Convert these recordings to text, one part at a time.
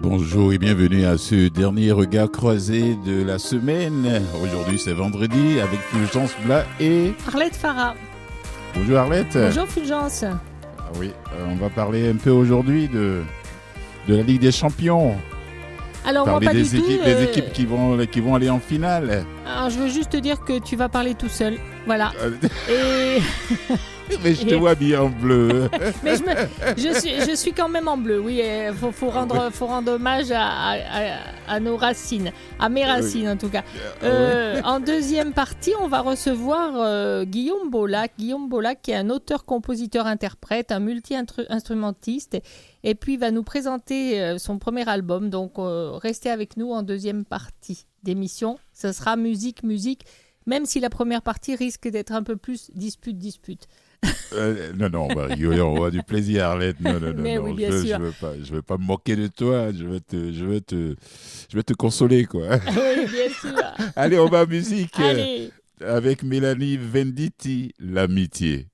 Bonjour et bienvenue à ce dernier regard croisé de la semaine. Aujourd'hui c'est vendredi avec Fulgence Blas et Arlette Farah. Bonjour Arlette. Bonjour Fulgence. Ah oui, euh, on va parler un peu aujourd'hui de, de la Ligue des Champions. Alors moi parler pas des du tout. équipes, euh, des équipes qui vont, qui vont aller en finale. Alors je veux juste te dire que tu vas parler tout seul. Voilà. Euh, Et... Mais je te vois bien en bleu. Mais je, me- je, suis, je suis quand même en bleu, oui. Il faut, faut, rendre, faut rendre hommage à, à- à- à nos racines, à mes racines en tout cas. Ah Euh, en deuxième partie, on va recevoir euh, Guillaume Bollac. Guillaume Bollac qui est un auteur, compositeur, interprète, un multi-instrumentiste. Et puis il va nous présenter euh, son premier album. Donc euh, restez avec nous en deuxième partie d'émission. Ce sera musique, musique. Même si la première partie risque d'être un peu plus dispute, dispute. Euh, non, non, on va rigoler, on va avoir du plaisir, Arlette. Non, non, non, Mais non, oui, bien je, sûr. je veux pas, je veux pas me moquer de toi. Je veux te, je te, je te consoler, quoi. oui, bien sûr. Allez, on va en musique Allez. avec Mélanie Venditti, l'amitié.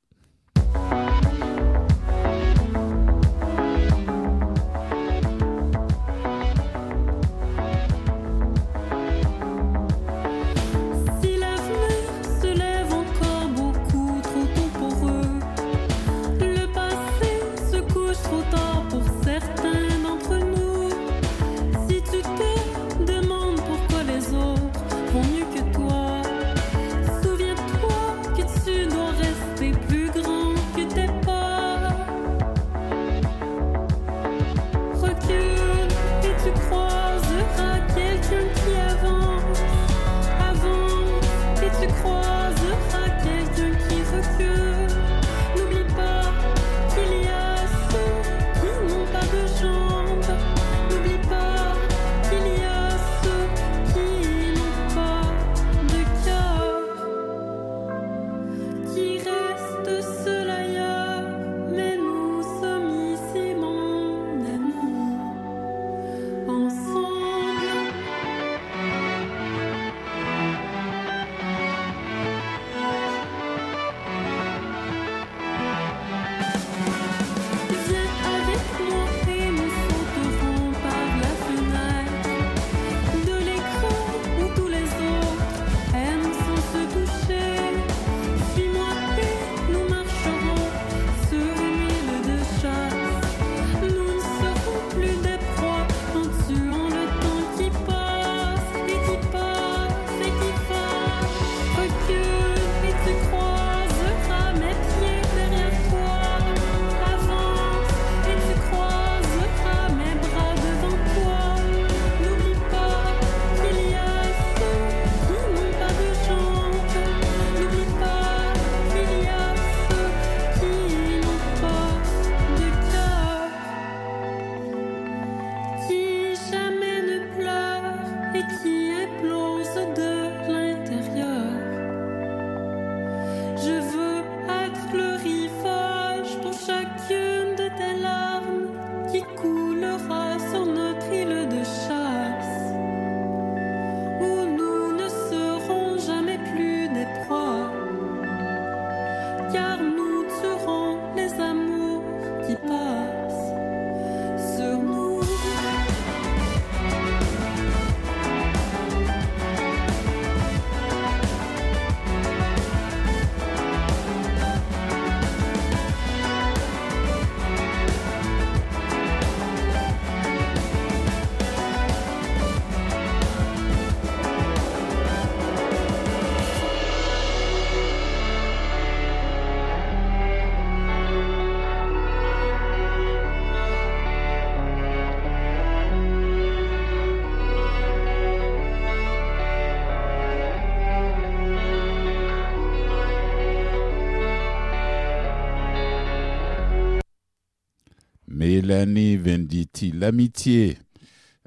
Mélanie Venditti, l'amitié.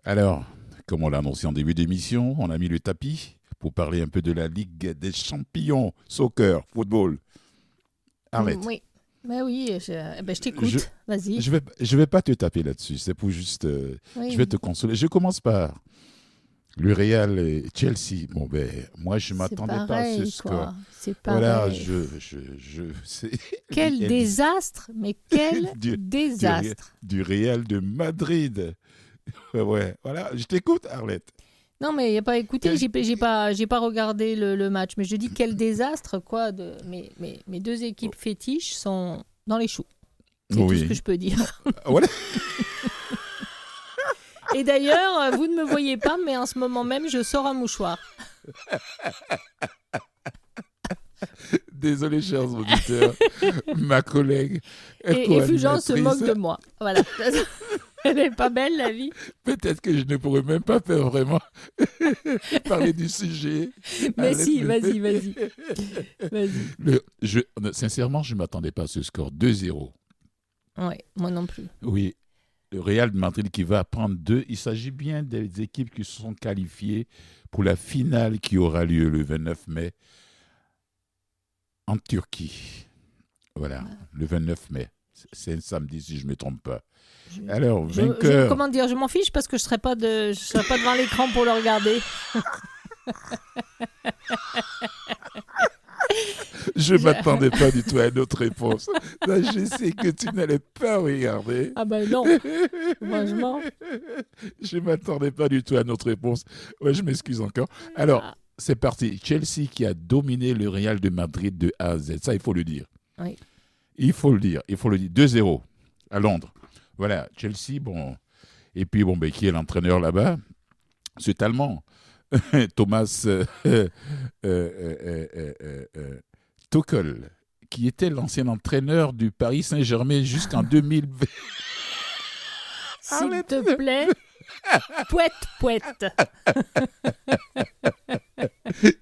Alors, comme on l'a annoncé en début d'émission, on a mis le tapis pour parler un peu de la Ligue des champions, soccer, football. Arlette, Oui. Mais oui, je, eh ben, je t'écoute. Vas-y. je vais, je vais pas te taper là-dessus, c'est pour juste, euh, Oui. je vais te consoler. Je commence par le Real et Chelsea. Bon ben, moi je m'attendais pas à ce score. C'est. Voilà, je, je, je, Quel désastre, mais quel Du- désastre. du Real de Madrid. Ouais, voilà, je t'écoute, Arlette. Non, mais il n'y a pas écouté, j'ai pas, pas regardé le, le match. Mais je dis quel désastre, quoi. De, mes, mes, mes deux équipes fétiches sont dans les choux. C'est tout ce que je peux dire. Voilà. Et d'ailleurs, euh, vous ne me voyez pas, mais en ce moment même, je sors un mouchoir. Désolé, chers auditeurs, ma collègue. Et, et Fulgence se moque de moi. Voilà. Elle n'est pas belle, la vie. Peut-être que je ne pourrais même pas faire vraiment parler du sujet. Mais si, vas-y, vas-y. Le- je, sincèrement, je ne m'attendais pas à ce score 2-0. Ouais, moi non plus. Oui, le Real de Madrid qui va prendre deux. Il s'agit bien des équipes qui se sont qualifiées pour la finale qui aura lieu le 29 mai en Turquie. Voilà, le 29 mai. C'est un samedi si je ne me trompe pas. Je- Alors, Je- je- vainqueur. comment dire, je m'en fiche parce que je serais pas de, je serais pas devant l'écran pour le regarder. Je ne m'attendais pas du tout à une autre réponse. Là, je sais que tu n'allais pas regarder. Ah ben non, franchement. Je ne m'attendais pas du tout à notre réponse. Ouais, je m'excuse encore. Alors, Ah, c'est parti. Chelsea qui a dominé le Real de Madrid de A à Z. Ça, il faut le dire. Oui. Il faut le dire. Il faut le dire. 2-0 à Londres. Voilà. Chelsea, bon. Et puis, bon, ben, qui est l'entraîneur là-bas? C'est allemand. Thomas euh, euh, euh, euh, Tuchel, qui était l'ancien entraîneur du Paris Saint-Germain jusqu'en 2000. S'il te plaît, pouette, pouette.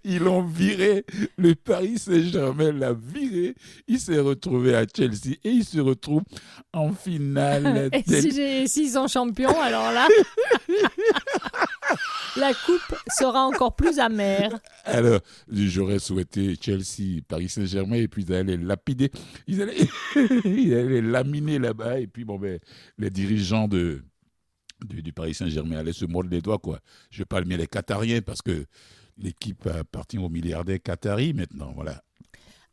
Ils l'ont viré. Le Paris Saint-Germain l'a viré. Il s'est retrouvé à Chelsea et il se retrouve en finale. Et des- si s'ils sont champions, alors là, la coupe sera encore plus amère. Alors, j'aurais souhaité Chelsea, Paris Saint-Germain, et puis ils allaient lapider. Ils allaient, ils allaient laminer là-bas. Et puis, bon, ben, les dirigeants de, du, du Paris Saint-Germain allaient se mordre les doigts, quoi. Je parle bien les Qatariens parce que l'équipe appartient aux milliardaires qataris maintenant. Voilà.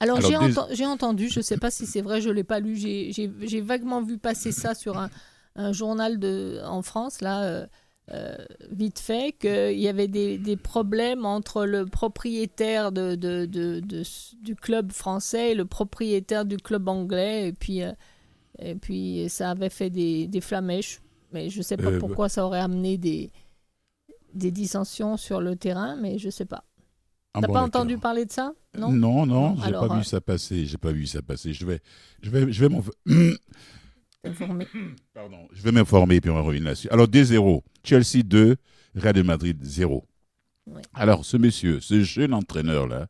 Alors, Alors, j'ai des- enten- j'ai entendu, je ne sais pas si c'est vrai, je ne l'ai pas lu, j'ai- vaguement vu passer ça sur un, un journal de, en France, là, euh, euh, vite fait, qu'il y avait des, des problèmes entre le propriétaire de, de- du club français et le propriétaire du club anglais, et puis, euh, et puis ça avait fait des, des flamèches, mais je ne sais pas Euh, pourquoi ça aurait amené des, des dissensions sur le terrain, mais je ne sais pas. Ah, T'as bon, pas entendu parler de ça Non? Non, non, Non, j'ai pas euh, vu ça passer. J'ai pas vu ça passer. Je vais, je vais, je vais Pardon, je vais m'informer puis on revenir là-dessus. Alors, 2-0. Chelsea 2, Real de Madrid 0. Ouais. Alors, ce monsieur, ce jeune entraîneur-là,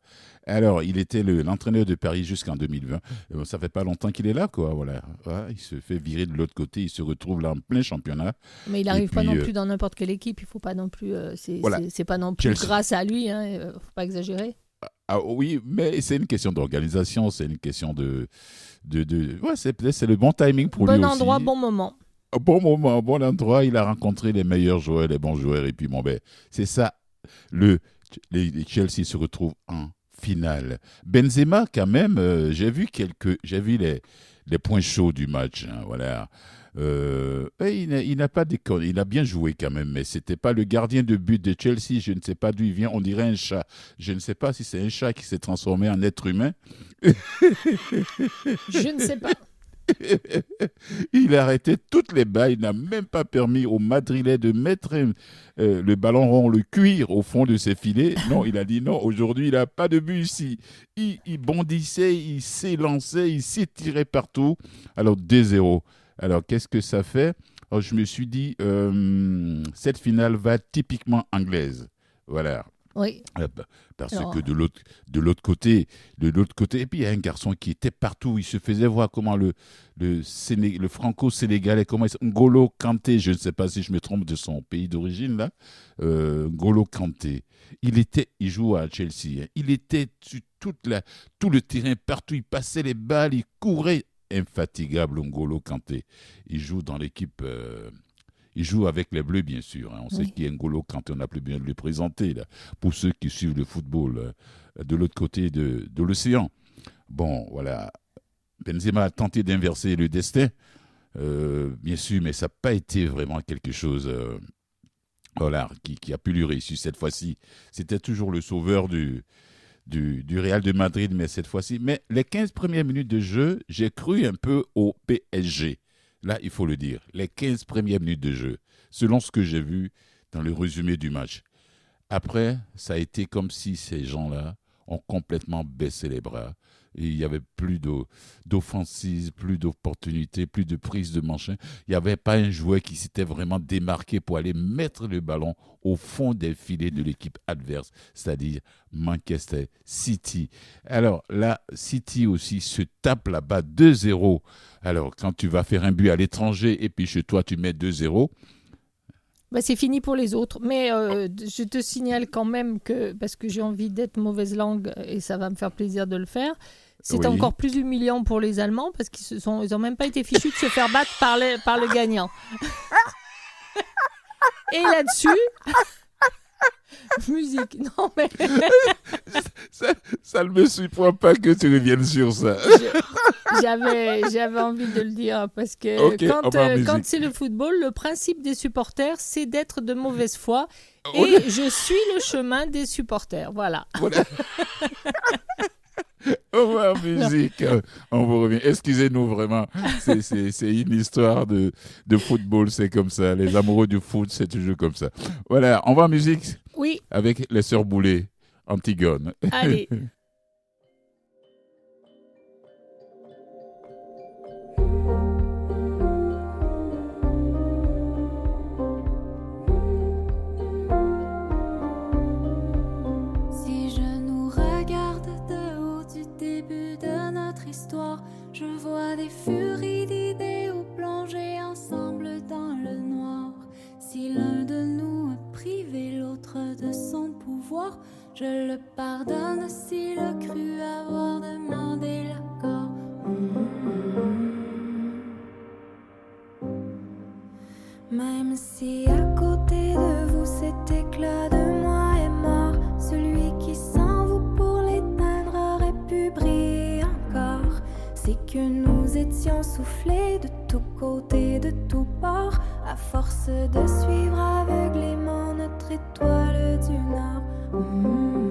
alors, il était le- l'entraîneur de Paris jusqu'en 2020. Euh, Ça fait pas longtemps qu'il est là, quoi. Voilà. Voilà, il se fait virer de l'autre côté. Il se retrouve là en plein championnat. Mais il n'arrive pas non euh, plus dans n'importe quelle équipe. Il faut pas non plus. euh, c'est Voilà. pas non plus Chelsea. grâce à lui. Hein, euh, faut pas exagérer. Ah oui, mais c'est une question d'organisation. C'est une question de. De, de... Ouais, c'est le bon timing pour bon lui endroit, aussi. bon moment. bon moment, bon endroit, il a rencontré les meilleurs joueurs, les bons joueurs, et puis bon ben, c'est ça. Le les, les Chelsea se retrouvent en finale. Benzema, quand même, euh, j'ai vu quelques, j'ai vu les les points chauds du match. hein, voilà. Euh, et il n'a- il n'a pas déconné, il a bien joué quand même, mais c'était pas le gardien de but de Chelsea. Je ne sais pas d'où il vient. On dirait un chat. Je ne sais pas si c'est un chat qui s'est transformé en être humain. Je ne sais pas. il a arrêté toutes les balles. Il n'a même pas permis aux Madrilais de mettre euh, le ballon rond, le cuir au fond de ses filets. Non, il a dit non, aujourd'hui, il n'a pas de but ici. Il, il bondissait, il s'élançait, il s'étirait partout. Alors, 2-0. Alors, qu'est-ce que ça fait? Alors, Je me suis dit, euh, cette finale va typiquement anglaise. Voilà. Oui. Bah, Parce Alors, que de l'autre de l'autre côté, de l'autre côté, et puis il y a un garçon qui était partout. Il se faisait voir comment le le, Séné- le franco-sénégalais, comment il Ngolo Kanté, je ne sais pas si je me trompe de son pays d'origine là, euh, Ngolo Kanté. Il était, il joue à Chelsea. hein. Il était sur toute la, tout le terrain partout. Il passait les balles, il courait, infatigable Ngolo Kanté. Il joue dans l'équipe. euh, il joue avec les Bleus, bien sûr. hein. On sait qui est Ngolo Kanté, on n'a plus besoin de le présenter. Là pour ceux qui suivent le football euh, de l'autre côté de, de l'océan. Bon, voilà. Benzema a tenté d'inverser le destin. Euh, bien sûr, mais ça n'a pas été vraiment quelque chose voilà, qui, qui a pu lui réussir cette fois-ci. C'était toujours le sauveur du, du, Real de Madrid, mais cette fois-ci. Mais les 15 premières minutes de jeu, j'ai cru un peu au PSG. Là, il faut le dire. Les 15 premières minutes de jeu, selon ce que j'ai vu dans le résumé du match. Après, ça a été comme si ces gens-là ont complètement baissé les bras. Il n'y avait plus d'o- d'offensive, plus d'opportunités, plus de prise de manche. Il n'y avait pas un joueur qui s'était vraiment démarqué pour aller mettre le ballon au fond des filets de l'équipe adverse, c'est-à-dire Manchester City. Alors là, City aussi se tape là-bas 2-0. Alors quand tu vas faire un but à l'étranger et puis chez toi tu mets 2-0, Bah, c'est fini pour les autres. Mais euh, je te signale quand même que, parce que j'ai envie d'être mauvaise langue et ça va me faire plaisir de le faire, c'est Oui. encore plus humiliant pour les Allemands parce qu'ils se sont, ils ont même pas été fichus de se faire battre par, les- par le gagnant. Et là-dessus, musique. Non mais ça, ça ne me surprend pas que tu reviennes sur ça. j'avais, j'avais envie de le dire parce que quand, euh, quand c'est le football, le principe des supporters, c'est d'être de mauvaise foi. On Et je suis le chemin des supporters. Voilà. Voilà. On va en musique. On vous revient. Excusez-nous vraiment. C'est- une histoire de, de football. C'est comme ça. Les amoureux du foot, c'est toujours comme ça. Voilà. On va en musique Oui, avec les sœurs Boulay, Antigone. allez. je vois des furies d'idéaux plongés ensemble dans le noir. Si l'un de nous a privé l'autre de son pouvoir, je le pardonne s'il a cru avoir demandé l'accord. Même si à côté de vous cet éclat de moi est mort, celui qui que nous étions soufflés de tous côtés, de tous bords, à force de suivre aveuglément notre étoile du Nord. Mm.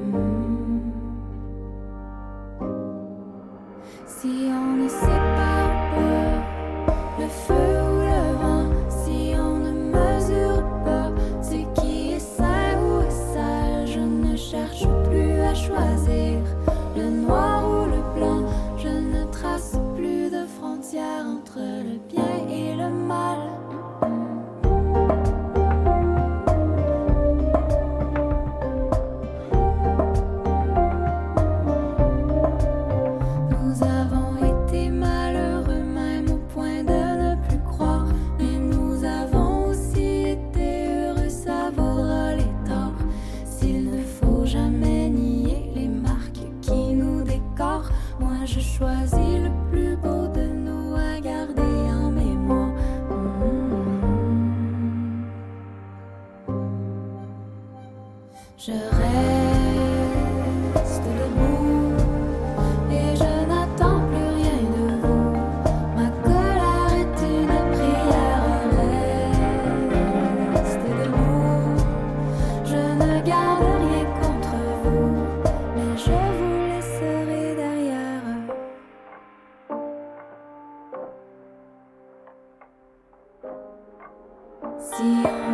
Si on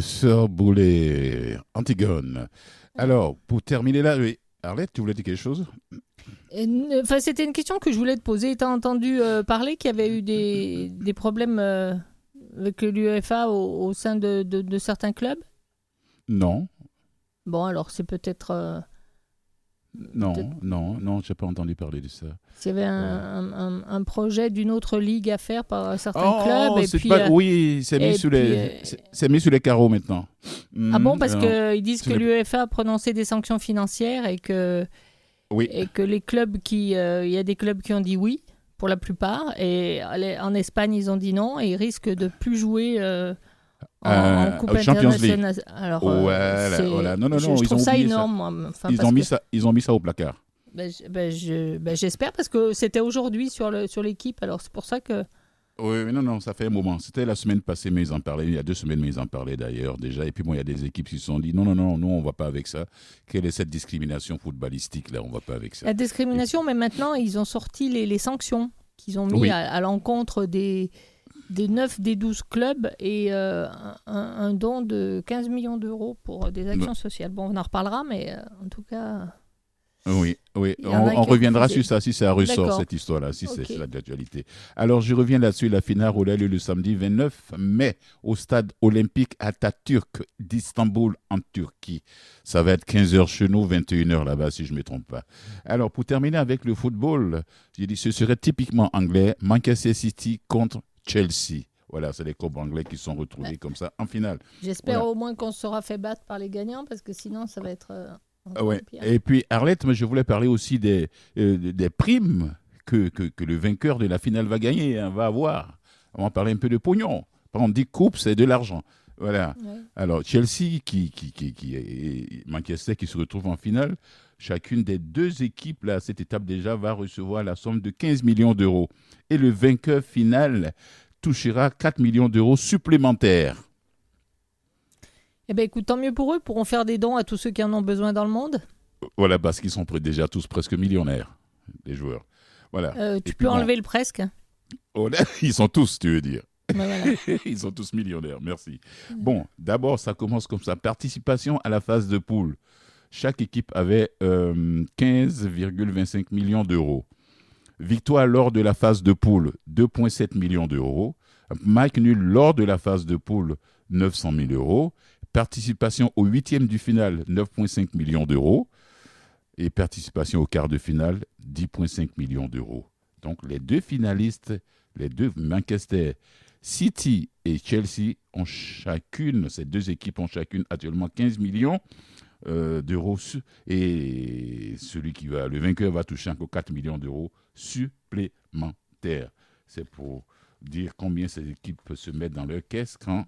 Sœurs Boulay, Antigone. Alors, pour terminer là, Arlette, tu voulais dire quelque chose? Enfin, c'était une question que je voulais te poser. Tu as entendu euh, parler qu'il y avait eu des, des problèmes euh, avec l'UEFA au, au sein de, de- de certains clubs? Non, Bon, alors c'est peut-être euh, non, Peut-être- non, non, j'ai pas entendu parler de ça. s'il y avait un, un projet d'une autre ligue à faire par certains Oh, clubs. Et c'est puis, pas- euh, oui, c'est et mis, sous les, euh, c'est- mis sous les carreaux maintenant. Ah bon, parce non. qu'ils disent que l'UEFA a prononcé des sanctions financières et que, Oui, et que les clubs qui. euh, Il y a des clubs qui ont dit oui, pour la plupart, et en Espagne, ils ont dit non, et ils risquent de plus jouer euh, en, Euh, en Coupe Champions League. Alors, euh. Non, non, je, non, je ils trouve ont ça énorme. Enfin, ils ont, mis que- ça, ils ont mis ça au placard. ben, je- je- J'espère, parce que c'était aujourd'hui sur l'équipe, alors c'est pour ça que. Oui, mais non, non, ça fait un moment. C'était la semaine passée, mais ils en parlaient. Il y a deux semaines, mais ils en parlaient d'ailleurs déjà. Et puis, bon, il y a des équipes qui se sont dit non, non, non, nous, on va pas avec ça. Quelle est cette discrimination footballistique là? On va pas avec ça. La discrimination, mais maintenant, ils ont sorti les, les sanctions qu'ils ont mis Oui. à, à l'encontre des, des 9 des 12 clubs et euh, un, un don de 15 millions d'euros pour des actions sociales. Bon, on en reparlera, mais euh, en tout cas. Oui, oui. On, reviendra sur ça si ça ressort, cette histoire-là, si c'est Ok. c'est d'actualité. Alors, je reviens là-dessus. La finale aura lieu le samedi 29 mai au stade olympique Atatürk d'Istanbul, en Turquie. Ça va être 15h chez nous, 21h là-bas, si je ne me trompe pas. Alors, pour terminer avec le football, j'ai dit ce serait typiquement anglais, Manchester City contre Chelsea. Voilà, c'est les clubs anglais qui sont retrouvés Ouais. comme ça en finale. J'espère Voilà. au moins qu'on sera fait battre par les gagnants, parce que sinon, ça va être. euh, ouais. Et puis Arlette, moi, je voulais parler aussi des, euh, des primes que, que, que le vainqueur de la finale va gagner, hein, va avoir. On va parler un peu de pognon. Par exemple, 10 coupes, c'est de l'argent. Voilà. Ouais. Alors, Chelsea, qui, qui, qui, qui est- Manchester, qui se retrouve en finale, chacune des deux équipes, là, à cette étape déjà, va recevoir la somme de 15 millions d'euros. Et le vainqueur final touchera 4 millions d'euros supplémentaires. Eh bien, écoute, tant mieux pour eux, pourront faire des dons à tous ceux qui en ont besoin dans le monde. Voilà, parce qu'ils sont déjà tous presque millionnaires, les joueurs. Voilà. Euh, tu peux bon. enlever le presque. Oh là, ils sont tous, tu veux dire. Voilà. Ils sont tous millionnaires, merci. Bon, d'abord, ça commence comme ça. Participation à la phase de poule. Chaque équipe avait euh, 15,25 millions d'euros. Victoire lors de la phase de poule, 2,7 millions d'euros. Match nul lors de la phase de poule, 900 000 euros. Participation au huitième du final, 9,5 millions d'euros. Et participation au quart de finale, 10,5 millions d'euros. Donc les deux finalistes, les deux Manchester City et Chelsea ont chacune, ces deux équipes ont chacune actuellement 15 millions euh, d'euros et celui qui va, le vainqueur va toucher encore 4 millions d'euros supplémentaires. C'est pour dire combien ces équipes se mettent dans leur caisse quand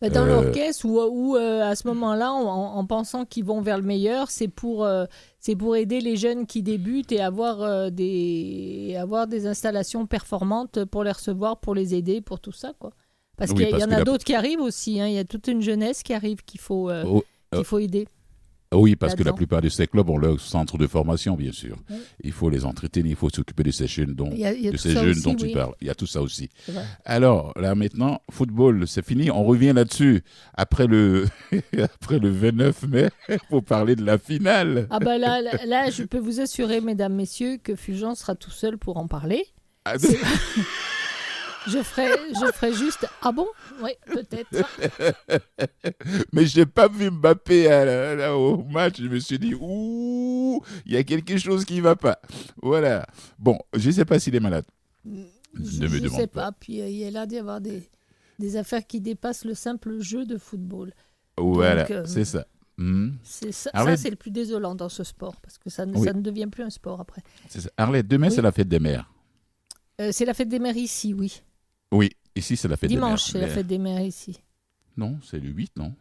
Bah, Dans Euh, leur caisse ou, ou, euh, à ce moment-là, en, en pensant qu'ils vont vers le meilleur, c'est pour, euh, c'est pour aider les jeunes qui débutent et avoir, euh, des, avoir des installations performantes pour les recevoir, pour les aider, pour tout ça. Quoi. Parce Oui, qu'il y, en a la- d'autres qui arrivent aussi. hein. Il y a toute une jeunesse qui arrive qu'il faut, euh, Oh, qu'il faut aider. Oui, parce que la plupart de ces clubs ont leur centre de formation, bien sûr. Oui. Il faut les entretenir, il faut s'occuper de ces jeunes dont, Il y a, il y a de tout ces ça jeunes aussi, dont oui. tu parles. Il y a tout ça aussi. Alors, là maintenant, football, c'est fini. On revient là-dessus après le, après le 29 mai pour parler de la finale. Ah bah là, là, là, je peux vous assurer, mesdames, messieurs, que Fulgence sera tout seul pour en parler. Ah, Je ferai, je ferai juste. Ah bon? Oui, peut-être. Mais j'ai pas vu Mbappé à la- là, au match. Je me suis dit, ouh, il y a quelque chose qui va pas. Voilà. Bon, je sais pas s'il est malade. Je Ne ne sais pas. pas. Puis euh, il y a l'air d'y avoir des, des affaires qui dépassent le simple jeu de football. Voilà, euh, c'est ça. Hmm, C'est ça, Arlette- ça, c'est le plus désolant dans ce sport parce que ça ne, Oui. ça ne devient plus un sport après. c'est ça. Arlette, demain, Oui. c'est la fête des mères. Euh, c'est la fête des mères ici, oui. Oui, ici, c'est la fête Dimanche, des c'est mères. la Mais- fête des mères ici. Non, c'est le 8, non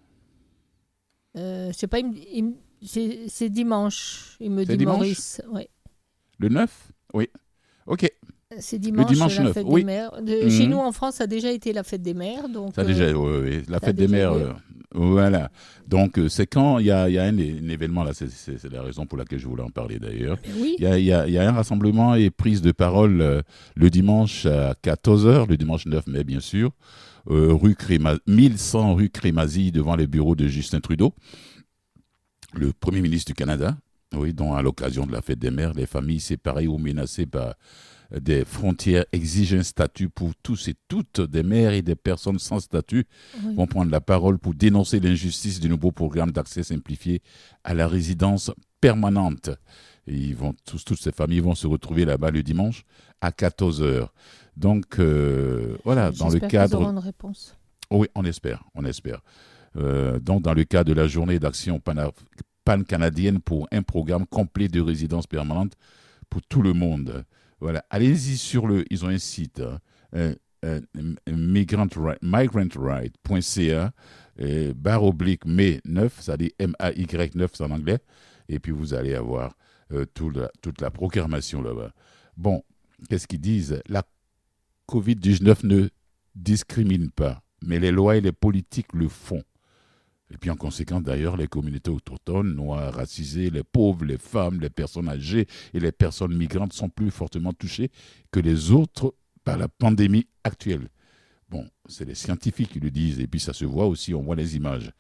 Euh, c'est pas, me- il me- c'est c'est dimanche, il me C'est dit dimanche Maurice. Ouais. Le 9 Oui. Ok, C'est dimanche, dimanche la 9, fête oui. des mères. De- Mhm. Chez nous, en France, ça a déjà été la fête des mères. Donc, ça a euh, déjà, oui, oui, la fête des mères. euh, voilà. Donc, euh, c'est quand il y a, il y a un, un événement, là, c'est- la raison pour laquelle je voulais en parler d'ailleurs. oui, Il y, a, il y a- il y a un rassemblement et prise de parole euh, le dimanche à 14h, le dimanche 9 mai, bien sûr, euh, rue Créma, 1100 rue Crémazie, devant les bureaux de Justin Trudeau, le Premier ministre du Canada. Oui, dont à l'occasion de la fête des mères, les familles séparées ou menacées par des frontières exigent un statut pour tous et toutes, des mères et des personnes sans statut Oui. vont prendre la parole pour dénoncer l'injustice du nouveau programme d'accès simplifié à la résidence permanente. Et ils vont, tous, toutes ces familles vont se retrouver là-bas le dimanche à 14h. Donc, euh, voilà, dans le cadre... une réponse. Oui, on espère, on espère. Euh, donc, dans le cadre de la journée d'action pan-canadienne pour un programme complet de résidence permanente pour tout le monde. Voilà, allez-y sur le, ils ont un site, hein, euh, euh, migrantri- migrantright.ca, euh, barre oblique mai 9, ça dit M-A-Y 9, c'est en anglais, et puis vous allez avoir toute la programmation là-bas. Bon, qu'est-ce qu'ils disent? La COVID-19 ne discrimine pas, mais les lois et les politiques le font. Et puis en conséquence, d'ailleurs, les communautés autochtones, noirs, racisées, les pauvres, les femmes, les personnes âgées et les personnes migrantes sont plus fortement touchées que les autres par la pandémie actuelle. Bon, c'est les scientifiques qui le disent, et puis ça se voit aussi, on voit les images.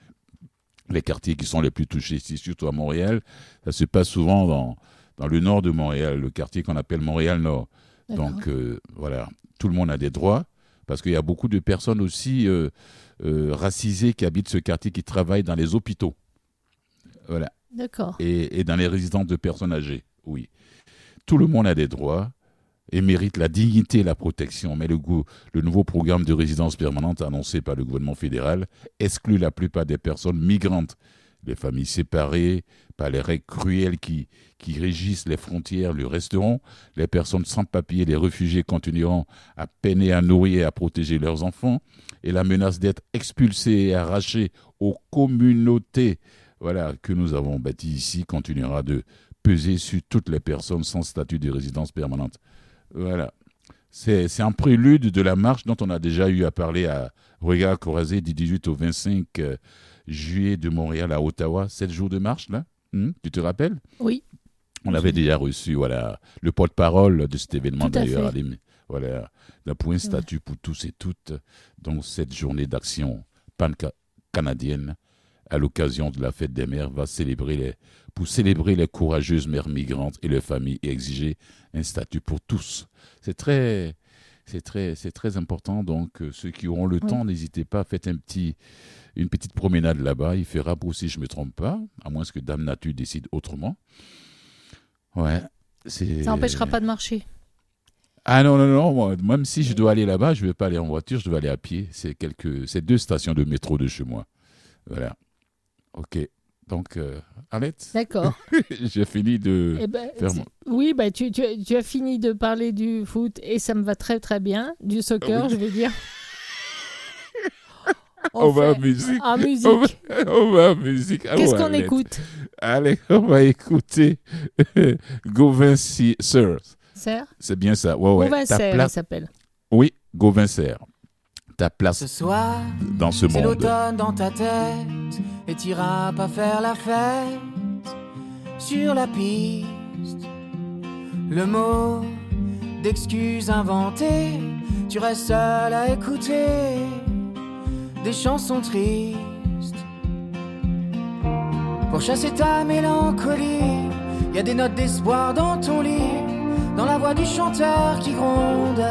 Les quartiers qui sont les plus touchés ici, surtout à Montréal, ça se passe souvent dans, dans le nord de Montréal, le quartier qu'on appelle Montréal-Nord. Donc euh, voilà, tout le monde a des droits parce qu'il y a beaucoup de personnes aussi euh, euh, racisées qui habitent ce quartier, qui travaillent dans les hôpitaux. Voilà. D'accord. Et, et dans les résidences de personnes âgées. Oui. Tout le monde a des droits et mérite la dignité et la protection. Mais le, le nouveau programme de résidence permanente annoncé par le gouvernement fédéral exclut la plupart des personnes migrantes, les familles séparées par les règles cruelles qui, régissent les frontières le resteront. Les personnes sans papier, les réfugiés continueront à peiner à nourrir et à protéger leurs enfants. Et la menace d'être expulsés et arrachés aux communautés voilà, que nous avons bâties ici continuera de peser sur toutes les personnes sans statut de résidence permanente. Voilà. C'est un prélude de la marche dont on a déjà eu à parler à Regard Croisé du 18 au 25 euh, juillet de Montréal à Ottawa. Sept jours de marche, là Hmm, Tu te rappelles? Oui. On avait déjà reçu voilà, le porte-parole de cet événement d'ailleurs. Voilà, d'un point statut pour tous et toutes. Donc cette journée d'action pan-canadienne à l'occasion de la fête des mères va célébrer les, pour célébrer les courageuses mères migrantes et leurs familles et exiger un statut pour tous. C'est très, c'est très, c'est très important. Donc euh, ceux qui auront le Oui. temps, n'hésitez pas, faites un petit, une petite promenade là-bas. Il fera beau si je me trompe pas, à moins que Dame Nature décide autrement. Ouais. c'est- Ça n'empêchera pas de marcher. ah non, non, non, moi, même si je dois aller là-bas, je ne vais pas aller en voiture, je dois aller à pied. C'est quelques, c'est deux stations de métro de chez moi. Voilà. Ok. Donc, euh, Arlette, D'accord. j'ai fini de Eh ben, faire mon- Oui, bah, tu, tu, as- tu as fini de parler du foot et ça me va très très bien. Du soccer, oui. je veux dire. On va en musique. En musique. On va, on va en musique. Qu'est-ce qu'on écoute? Allez, on va écouter Gauvin Si- Sir. Serre C'est bien ça. Ouais, ouais. On va Ta Serre, il s'appelle. Oui, Gauvin Serre. Ta place Ce soir, dans ce c'est monde. l'automne dans ta tête et t'iras pas faire la fête sur la piste. Le mot d'excuse inventé, tu restes seul à écouter des chansons tristes. Pour chasser ta mélancolie, y a des notes d'espoir dans ton lit, dans la voix du chanteur qui gronde.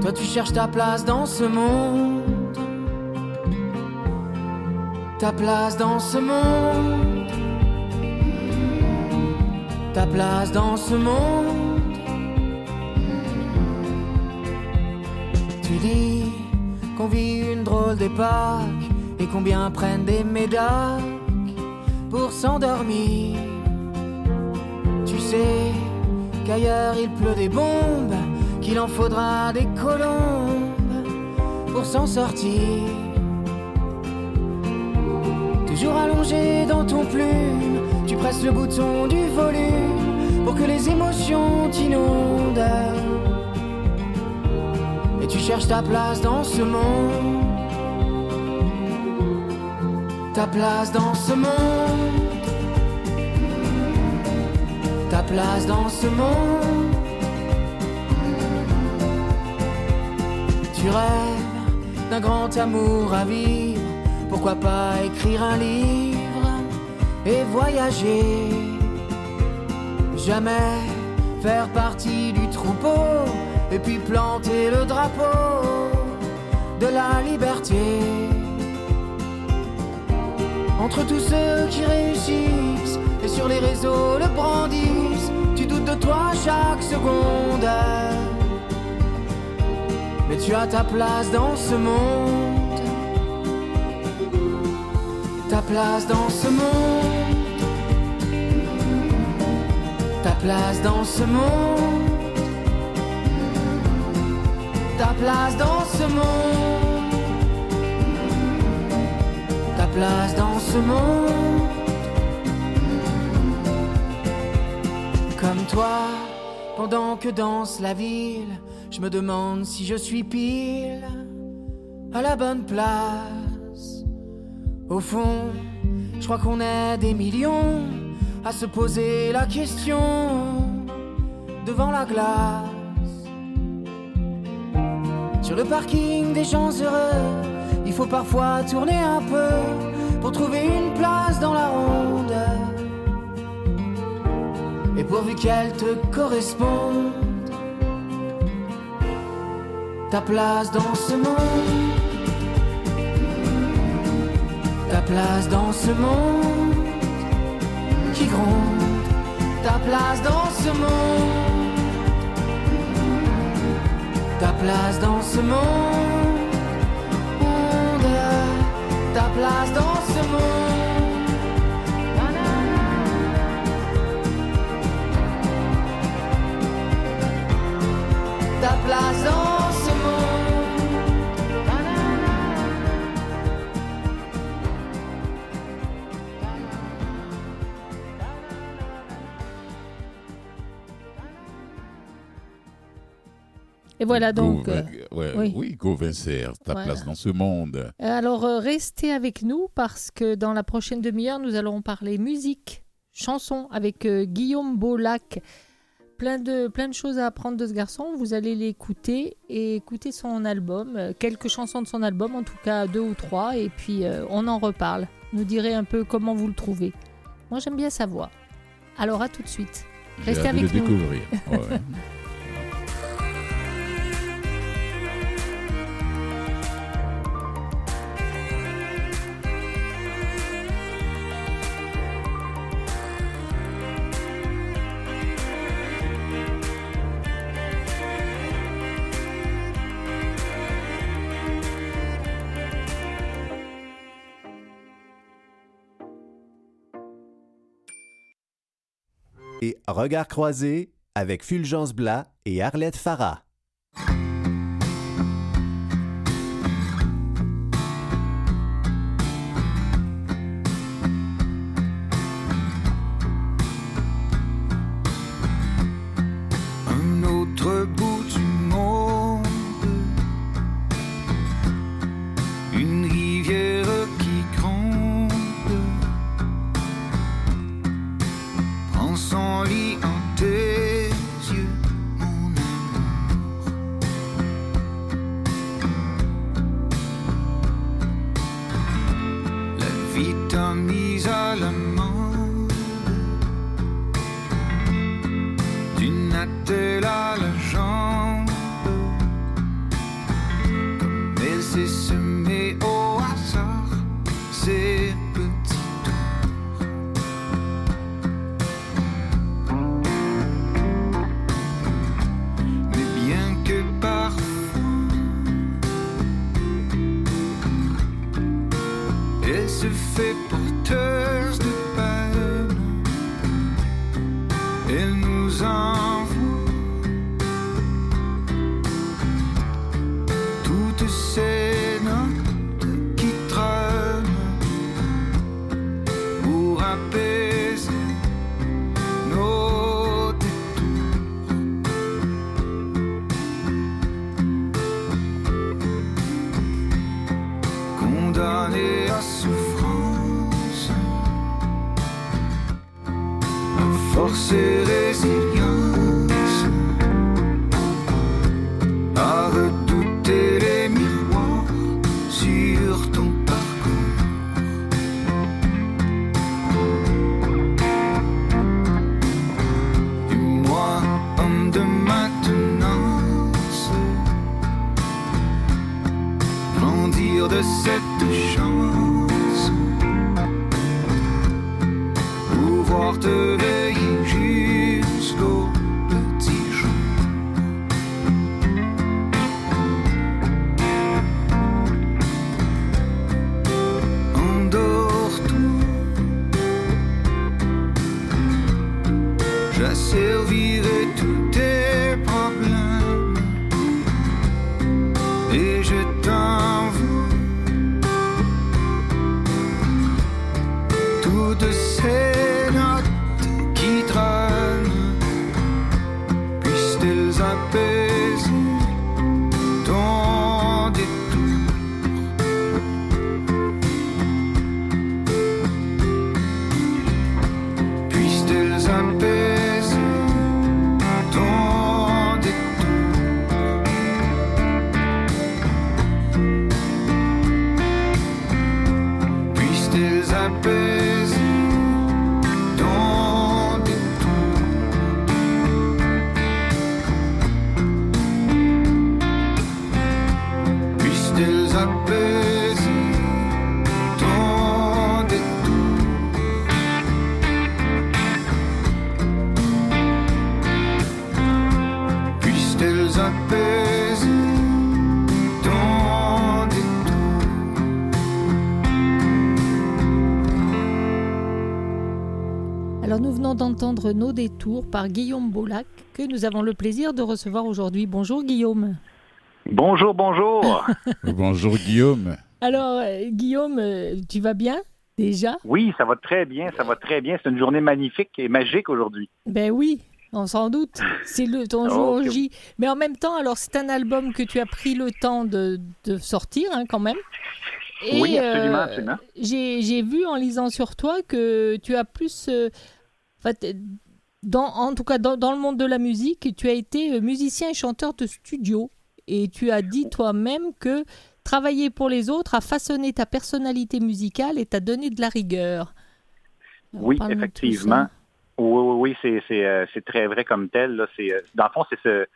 Toi tu cherches ta place dans ce monde Ta place dans ce monde Ta place dans ce monde Tu dis qu'on vit une drôle d'époque Et combien prennent des médocs Pour s'endormir Tu sais qu'ailleurs il pleut des bombes qu'il en faudra des colombes pour s'en sortir. Toujours allongé dans ton plume, tu presses le bouton du volume pour que les émotions t'inondent. Tu cherches ta place dans ce monde. Ta place dans ce monde. Ta place dans ce monde. Tu rêves d'un grand amour à vivre. Pourquoi pas écrire un livre et voyager? Jamais faire partie du troupeau et puis planter le drapeau de la liberté. Entre tous ceux qui réussissent et sur les réseaux le brandissent, tu doutes de toi chaque seconde. Mais tu as ta place dans ce monde. Ta place dans ce monde. Ta place dans ce monde. Ta place dans ce monde. Ta place dans ce monde. Comme toi, pendant que danse la ville, je me demande si je suis pile à la bonne place. Au fond, je crois qu'on est des millions à se poser la question devant la glace. Sur le parking des gens heureux, il faut parfois tourner un peu pour trouver une place dans la ronde. Et pourvu qu'elle te corresponde, ta place dans ce monde, ta place dans ce monde qui gronde, ta place dans ce monde, ta place dans ce monde, ta place dans ce monde. Ta place dans Et voilà donc. Go- euh, ouais, oui. oui. Go Vincer, ta Voilà. place dans ce monde. Alors euh, restez avec nous parce que dans la prochaine demi-heure, nous allons parler musique, chanson avec euh, Guillaume Beaulac. Plein de, plein de choses à apprendre de ce garçon. Vous allez l'écouter et écouter son album, euh, quelques chansons de son album, en tout cas deux ou trois, et puis euh, on en reparle. Nous direz un peu comment vous le trouvez. Moi j'aime bien sa voix. Alors à tout de suite. Restez avec le nous. découvrir. Ouais. Regard croisé avec Fulgence Blas et Arlette Farah. D'entendre Nos détours par Guillaume Boulac que nous avons le plaisir de recevoir aujourd'hui. Bonjour Guillaume. Bonjour, bonjour. Bonjour Guillaume. Alors euh, Guillaume, euh, tu vas bien déjà? Oui, ça va très bien, ça va très bien. C'est une journée magnifique et magique aujourd'hui. Ben oui, on s'en doute. C'est le ton jour J. Mais en même temps, alors c'est un album que tu as pris le temps de, de sortir hein, quand même. Oui, absolument, euh, absolument. J'ai j'ai vu en lisant sur toi que tu as plus, euh, dans, en tout cas dans, dans le monde de la musique, tu as été euh, musicien et chanteur de studio. Et tu as dit toi-même que travailler pour les autres a façonné ta personnalité musicale et t'a donné de la rigueur. Alors, Oui, effectivement. Oui, oui, oui, c'est, c'est, euh, c'est très vrai comme tel. Là. Euh, dans le fond, c'est se,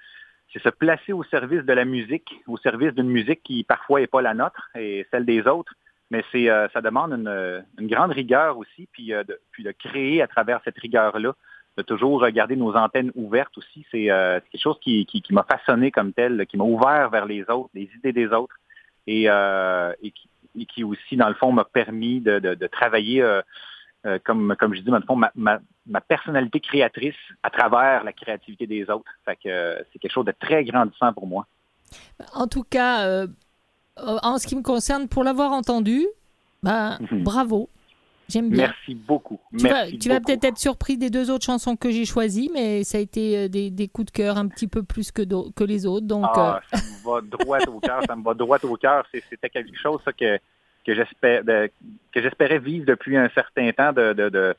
c'est se placer au service de la musique, au service d'une musique qui parfois n'est pas la nôtre et celle des autres. Mais c'est, euh, ça demande une, euh, une grande rigueur aussi, puis, euh, de, puis de créer à travers cette rigueur-là, de toujours regarder nos antennes ouvertes aussi. C'est, quelque chose qui, qui, m'a façonné comme tel, qui m'a ouvert vers les autres, les idées des autres, et, qui, aussi, dans le fond, m'a permis de, travailler, comme, comme je dis, dans le fond, ma, personnalité créatrice à travers la créativité des autres. Que c'est quelque chose de très grandissant pour moi. En tout cas, en ce qui me concerne, pour l'avoir entendu, ben, Mhm. bravo. J'aime bien. Merci beaucoup. Tu vas, peut-être être surpris des deux autres chansons que j'ai choisies, mais ça a été euh, des, des coups de cœur un petit peu plus que, les autres. Donc, Ah, ça me va droit au cœur, ça me va droit au cœur. C'était quelque chose ça, que, j'espérais vivre depuis un certain temps de, de, de,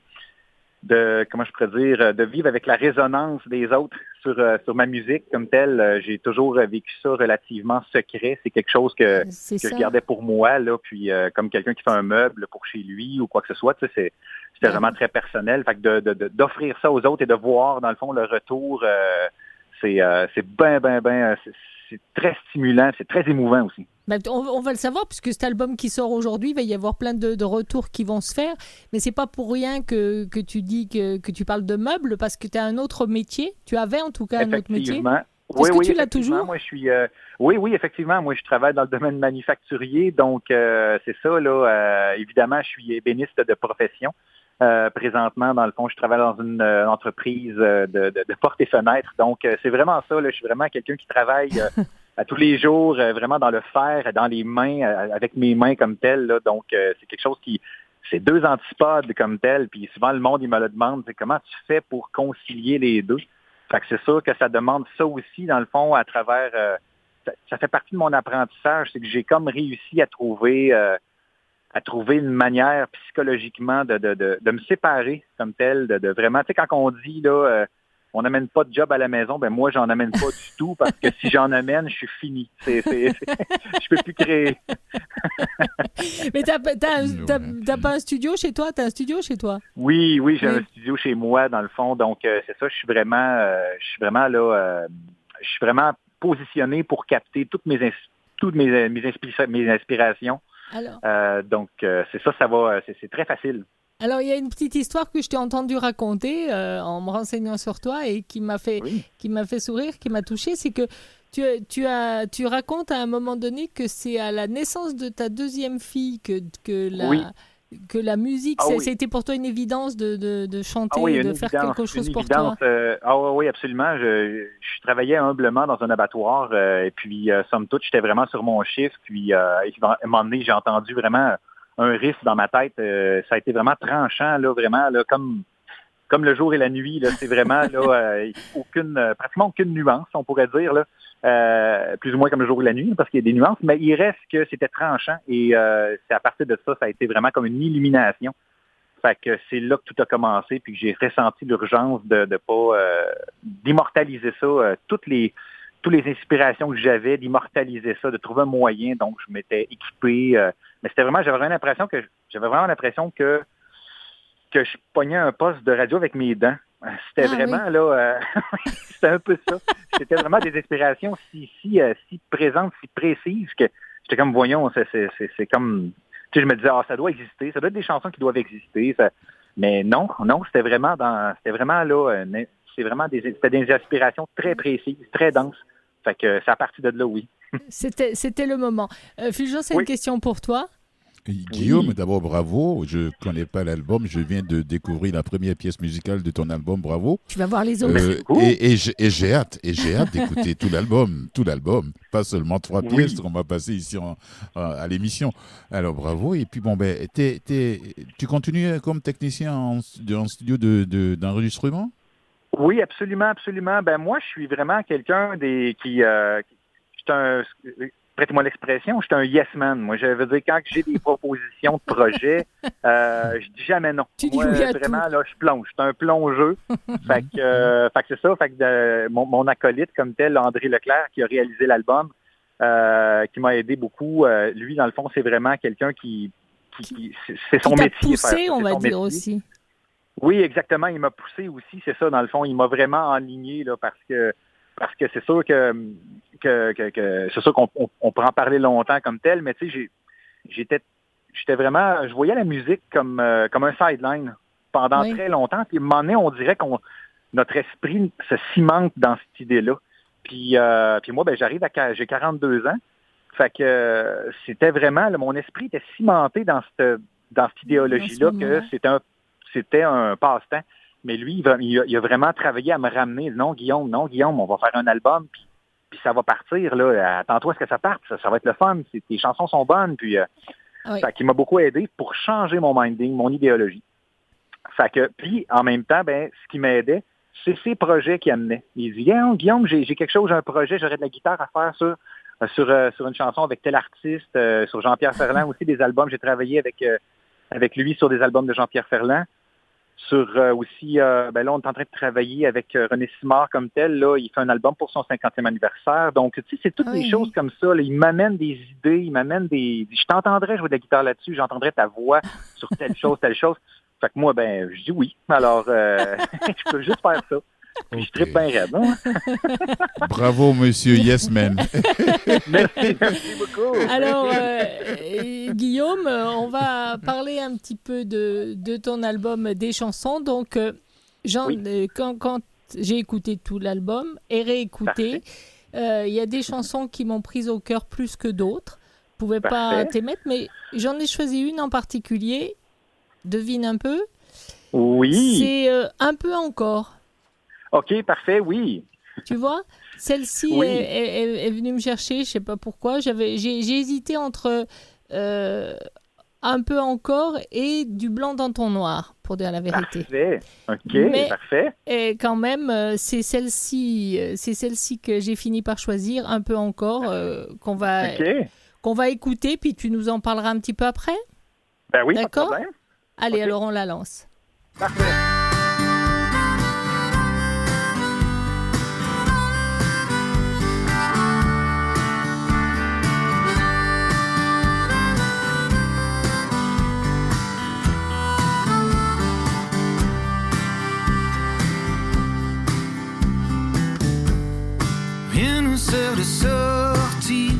de- comment je pourrais dire, de vivre avec la résonance des autres sur, euh, sur ma musique comme telle. J'ai toujours vécu ça relativement secret. C'est quelque chose que, que je gardais pour moi, là, puis euh, comme quelqu'un qui fait un meuble pour chez lui ou quoi que ce soit, tu sais, c'est- c'était Ouais. vraiment très personnel. Fait que de- de- de- d'offrir ça aux autres et de voir, dans le fond, le retour, euh, c'est euh, c'est ben, ben, ben, euh, c'est- très stimulant, c'est très émouvant aussi. Ben, on, on va le savoir, puisque cet album qui sort aujourd'hui, il va y avoir plein de, de retours qui vont se faire. Mais c'est pas pour rien que, que tu dis que, que tu parles de meubles, parce que tu as un autre métier. Tu avais en tout cas un autre métier. Oui, que oui, tu l'as effectivement. toujours? Moi, je suis. euh, oui, oui, effectivement. Moi, je travaille dans le domaine manufacturier, donc euh, c'est ça. Là, euh, évidemment, je suis ébéniste de profession. Euh, présentement, dans le fond, je travaille dans une euh, entreprise euh, de, de, de portes et fenêtres. Donc, euh, c'est vraiment ça. Là, je suis vraiment quelqu'un qui travaille euh, à tous les jours, euh, vraiment dans le fer, dans les mains, avec mes mains comme telles. Là. Donc, euh, c'est quelque chose qui, c'est deux antipodes comme tel. Puis souvent, le monde, il me le demande, c'est comment tu fais pour concilier les deux? Fait que c'est sûr que ça demande ça aussi, dans le fond, à travers... euh, ça, ça fait partie de mon apprentissage, c'est que j'ai comme réussi à trouver euh, à trouver une manière psychologiquement de, de, de, de me séparer comme tel, de, de vraiment, tu sais, quand on dit, là, euh, on n'amène pas de job à la maison, ben moi, j'en amène pas du tout parce que si j'en amène, je suis fini. C'est- je peux plus créer. Mais t'as t'as pas un studio chez toi? T'as un studio chez toi? Oui, oui, j'ai Oui. un studio chez moi, dans le fond. Donc, euh, c'est ça, je suis vraiment, euh, je suis vraiment là, euh, je suis vraiment positionné pour capter toutes mes, toutes mes, mes, inspira- mes inspirations Alors, Euh, donc, euh, c'est ça, ça va, c'est c'est très facile. alors, il y a une petite histoire que je t'ai entendu raconter euh, en me renseignant sur toi et qui m'a fait, Oui. qui m'a fait sourire, qui m'a touché. C'est que tu, tu, as, tu racontes à un moment donné que c'est à la naissance de ta deuxième fille que, que, la, Oui. Que la musique, Ah oui. c'était pour toi une évidence de, de, de chanter, Ah oui, de faire quelque chose pour évidence, toi? euh, ah oui, absolument. Je, je travaillais humblement dans un abattoir euh, et puis, euh, somme toute, j'étais vraiment sur mon chiffre. Puis, à un moment donné, j'ai entendu vraiment un riff dans ma tête. ça a été vraiment tranchant, là, vraiment, là, comme comme le jour et la nuit. C'est vraiment là, aucune, pratiquement aucune nuance, on pourrait dire. Là. Euh, plus ou moins comme le jour et la nuit, parce qu'il y a des nuances, mais il reste que c'était tranchant et euh, c'est à partir de ça, ça a été vraiment comme une illumination. Fait que c'est là que tout a commencé, puis que j'ai ressenti l'urgence de ne pas euh, d'immortaliser ça, euh, toutes les toutes les inspirations que j'avais, d'immortaliser ça, de trouver un moyen. Donc, je m'étais équipé. euh, mais c'était vraiment, j'avais vraiment l'impression que j'avais vraiment l'impression que que je pognais un poste de radio avec mes dents. C'était Ah, vraiment là, euh, c'était un peu ça. C'était vraiment des inspirations si si euh, si présentes, si précises que j'étais comme voyons, c'est c'est c'est c'est comme tu sais, je me disais ah ça doit exister, ça doit être des chansons qui doivent exister. ça- Mais non, non, c'était vraiment dans c'était vraiment là, euh, c'est vraiment des c'était des inspirations très précises, très denses. Fait que c'est à partir de là, oui. C'était, c'était le moment. Euh, Fulgence, c'est Oui. une question pour toi. Guillaume, d'abord bravo. Je connais pas l'album. Je viens de découvrir la première pièce musicale de ton album. Bravo. Tu vas voir les autres. Euh, et et j'ai et j'ai hâte, et j'ai hâte d'écouter tout l'album, tout l'album, pas seulement trois Oui. pièces qu'on va passer ici en- en- à l'émission. Alors bravo. Et puis bon ben, tu continues comme technicien en, en studio de- de- d'enregistrement? Oui, absolument, absolument. Ben moi, je suis vraiment quelqu'un des qui, euh, qui- un, prêtez-moi l'expression, je suis un yes man. Moi, je veux dire quand j'ai des propositions de projets, euh, je dis jamais non. Tu dis Moi, oui à vraiment là, je plonge. Je suis un plongeux. fait que, euh, fait que c'est ça. Fait que euh, mon, mon acolyte comme tel, André Leclerc, qui a réalisé l'album, qui m'a aidé beaucoup. lui, dans le fond, c'est vraiment quelqu'un qui, qui, qui- c'est- son Qui t'a métier. poussé, on va dire métier. aussi. Oui, exactement. Il m'a poussé aussi, c'est ça, dans le fond. Il m'a vraiment enligné là, parce que parce que c'est sûr que, que, que, que- c'est sûr qu'on on, on peut en parler longtemps comme tel, mais tu sais, j'étais j'étais vraiment je voyais la musique comme euh, comme un sideline pendant Oui. très longtemps. Puis à un moment donné, on dirait qu'on notre esprit se cimente dans cette idée-là. Puis, euh, puis moi, ben, j'arrive à j'ai 42 ans. Fait que euh, c'était vraiment, là, mon esprit était cimenté dans cette, dans cette idéologie-là que c'était un, c'était un passe-temps. Mais lui, il, va- il a, il a vraiment travaillé à me ramener. Non, Guillaume, non, Guillaume, on va faire un album, puis, puis ça va partir. Là. Attends-toi à ce que ça parte. Ça, ça va être le fun. Tes chansons sont bonnes. Puis, euh, Ah oui. qu'il m'a beaucoup aidé pour changer mon minding, mon idéologie. Que, puis, en même temps, ben, ce qui m'aidait, c'est ces projets qui amenaient. Il dit, Guillaume, Guillaume, j'ai j'ai quelque chose, j'ai un projet, j'aurais de la guitare à faire sur, euh, sur, euh, sur une chanson avec tel artiste, euh, sur Jean-Pierre Ferland aussi, des albums. J'ai travaillé avec, avec lui sur des albums de Jean-Pierre Ferland. Sur euh, aussi, euh, ben là, on est en train de travailler avec euh, René Simard comme tel. Là, il fait un album pour son 50e anniversaire. Donc, tu sais, c'est toutes Ah des oui. choses comme ça. là. Il m'amène des idées, il m'amène des. Je t'entendrais jouer de la guitare là-dessus, j'entendrais ta voix sur telle chose, telle chose. Fait que moi, ben, je dis oui. Alors, je peux juste faire ça. Puis je tripe bien raide. hein? Bravo, monsieur Yes Man. Merci, merci beaucoup. Alors, euh, Guillaume, on va parler un petit peu de, de ton album des chansons. Donc, euh, Jean, Oui. euh, quand, quand j'ai écouté tout l'album et réécouté, euh, il y a des chansons qui m'ont prise au cœur plus que d'autres. Je pouvais pas t'émettre, mais j'en ai choisi une en particulier. Devine un peu. Oui. C'est euh, un peu encore. OK, parfait, oui. Tu vois Celle-ci Oui. est, est- est- est venue me chercher, je sais pas pourquoi. J'avais, j'ai, hésité entre euh, un peu encore et du blanc dans ton noir, pour dire la vérité. Parfait. OK, Mais- parfait. Et quand même, euh, c'est celle-ci, euh, c'est celle-ci que j'ai fini par choisir, un peu encore, euh, qu'on va, qu'on va écouter, puis tu nous en parleras un petit peu après. Ben oui, D'accord? Allez, alors on la lance. Parfait. Rien ne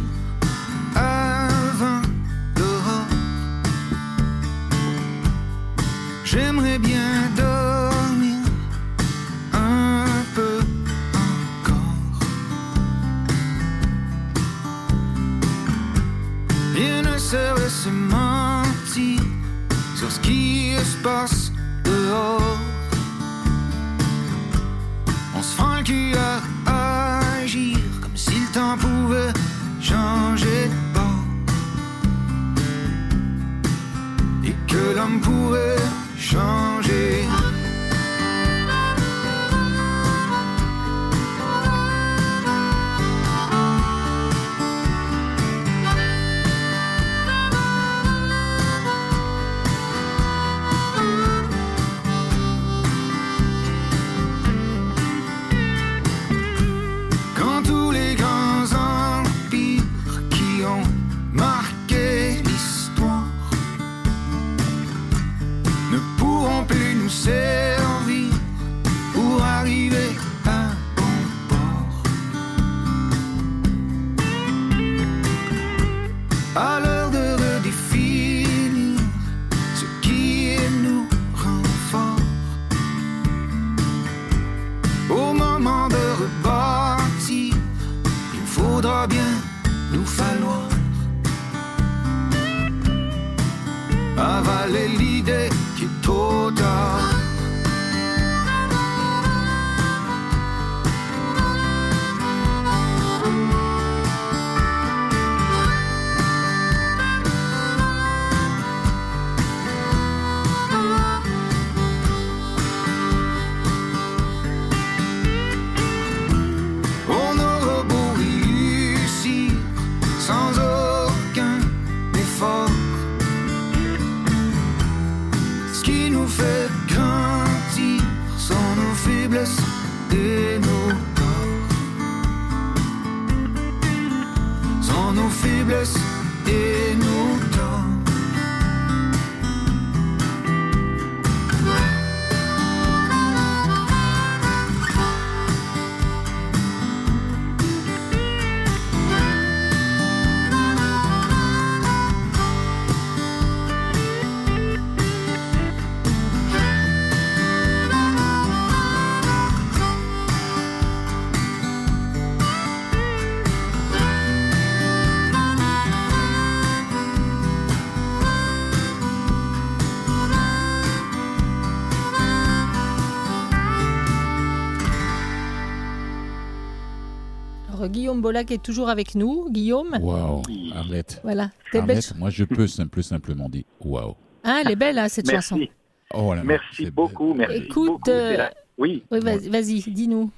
Guillaume Bolac est toujours avec nous. Guillaume, Waouh, Arlette. voilà. T'es belle. Arlette, moi je peux simple, simplement dire waouh. Ah, elle est belle, hein, cette chanson. Merci. Oh là Merci beaucoup. Merci Écoute, beaucoup. La- euh, Oui. Oui, vas-y, dis-nous.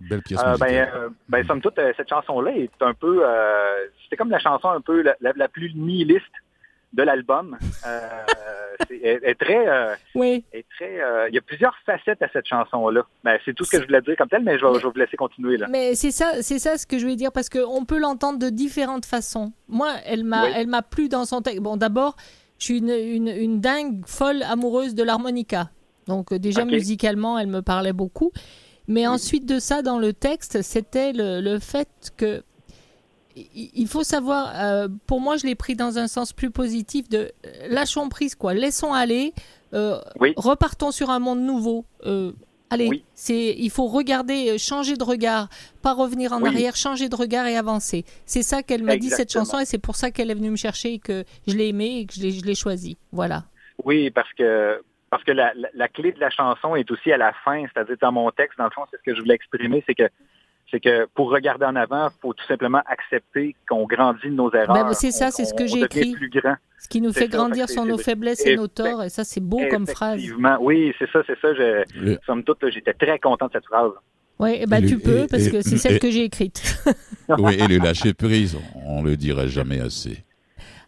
Belle, pièce Euh, ben, euh, ben, somme toute, euh, cette chanson-là est un peu, euh, c'était comme la chanson un peu la, la- la plus nihiliste de l'album. Euh, est très, euh, Oui. est très, euh, il y a plusieurs facettes à cette chanson-là. Ben, c'est tout ce que je voulais dire comme tel, mais je vais, je vais vous laisser continuer là. Mais c'est ça, c'est ça ce que je voulais dire parce qu'on peut l'entendre de différentes façons. Moi, elle m'a, Oui. elle m'a plu dans son texte. Bon, d'abord, je suis une, une, une dingue folle amoureuse de l'harmonica. Donc euh, déjà musicalement, elle me parlait beaucoup. Mais ensuite de ça, dans le texte, c'était le, le fait que il faut savoir. euh, pour moi, je l'ai pris dans un sens plus positif de euh, lâchons prise, quoi. Laissons aller. euh, Oui. Repartons sur un monde nouveau. Euh, allez, Oui. c'est il faut regarder, euh, changer de regard, pas revenir en Oui. arrière, changer de regard et avancer. C'est ça qu'elle m'a dit cette chanson et c'est pour ça qu'elle est venue me chercher et que je l'ai aimée et que je l'ai, je l'ai choisie. Voilà. Oui, parce que parce que la, la- la clé de la chanson est aussi à la fin, c'est-à-dire dans mon texte, dans le fond, c'est ce que je voulais exprimer, c'est que c'est que pour regarder en avant, il faut tout simplement accepter qu'on grandit de nos erreurs. Ben, c'est ça, c'est ce que j'ai écrit. plus grand. Ce qui nous fait ça, grandir sont c'est- nos faiblesses et nos torts et ça c'est beau comme phrase. Effectivement, oui, c'est ça, c'est ça. Je, somme toute, j'étais très content de cette phrase. Oui, eh ben, tu peux et- parce et- que c'est celle et- que j'ai écrite. oui, et le lâcher prise, on le dirait jamais assez.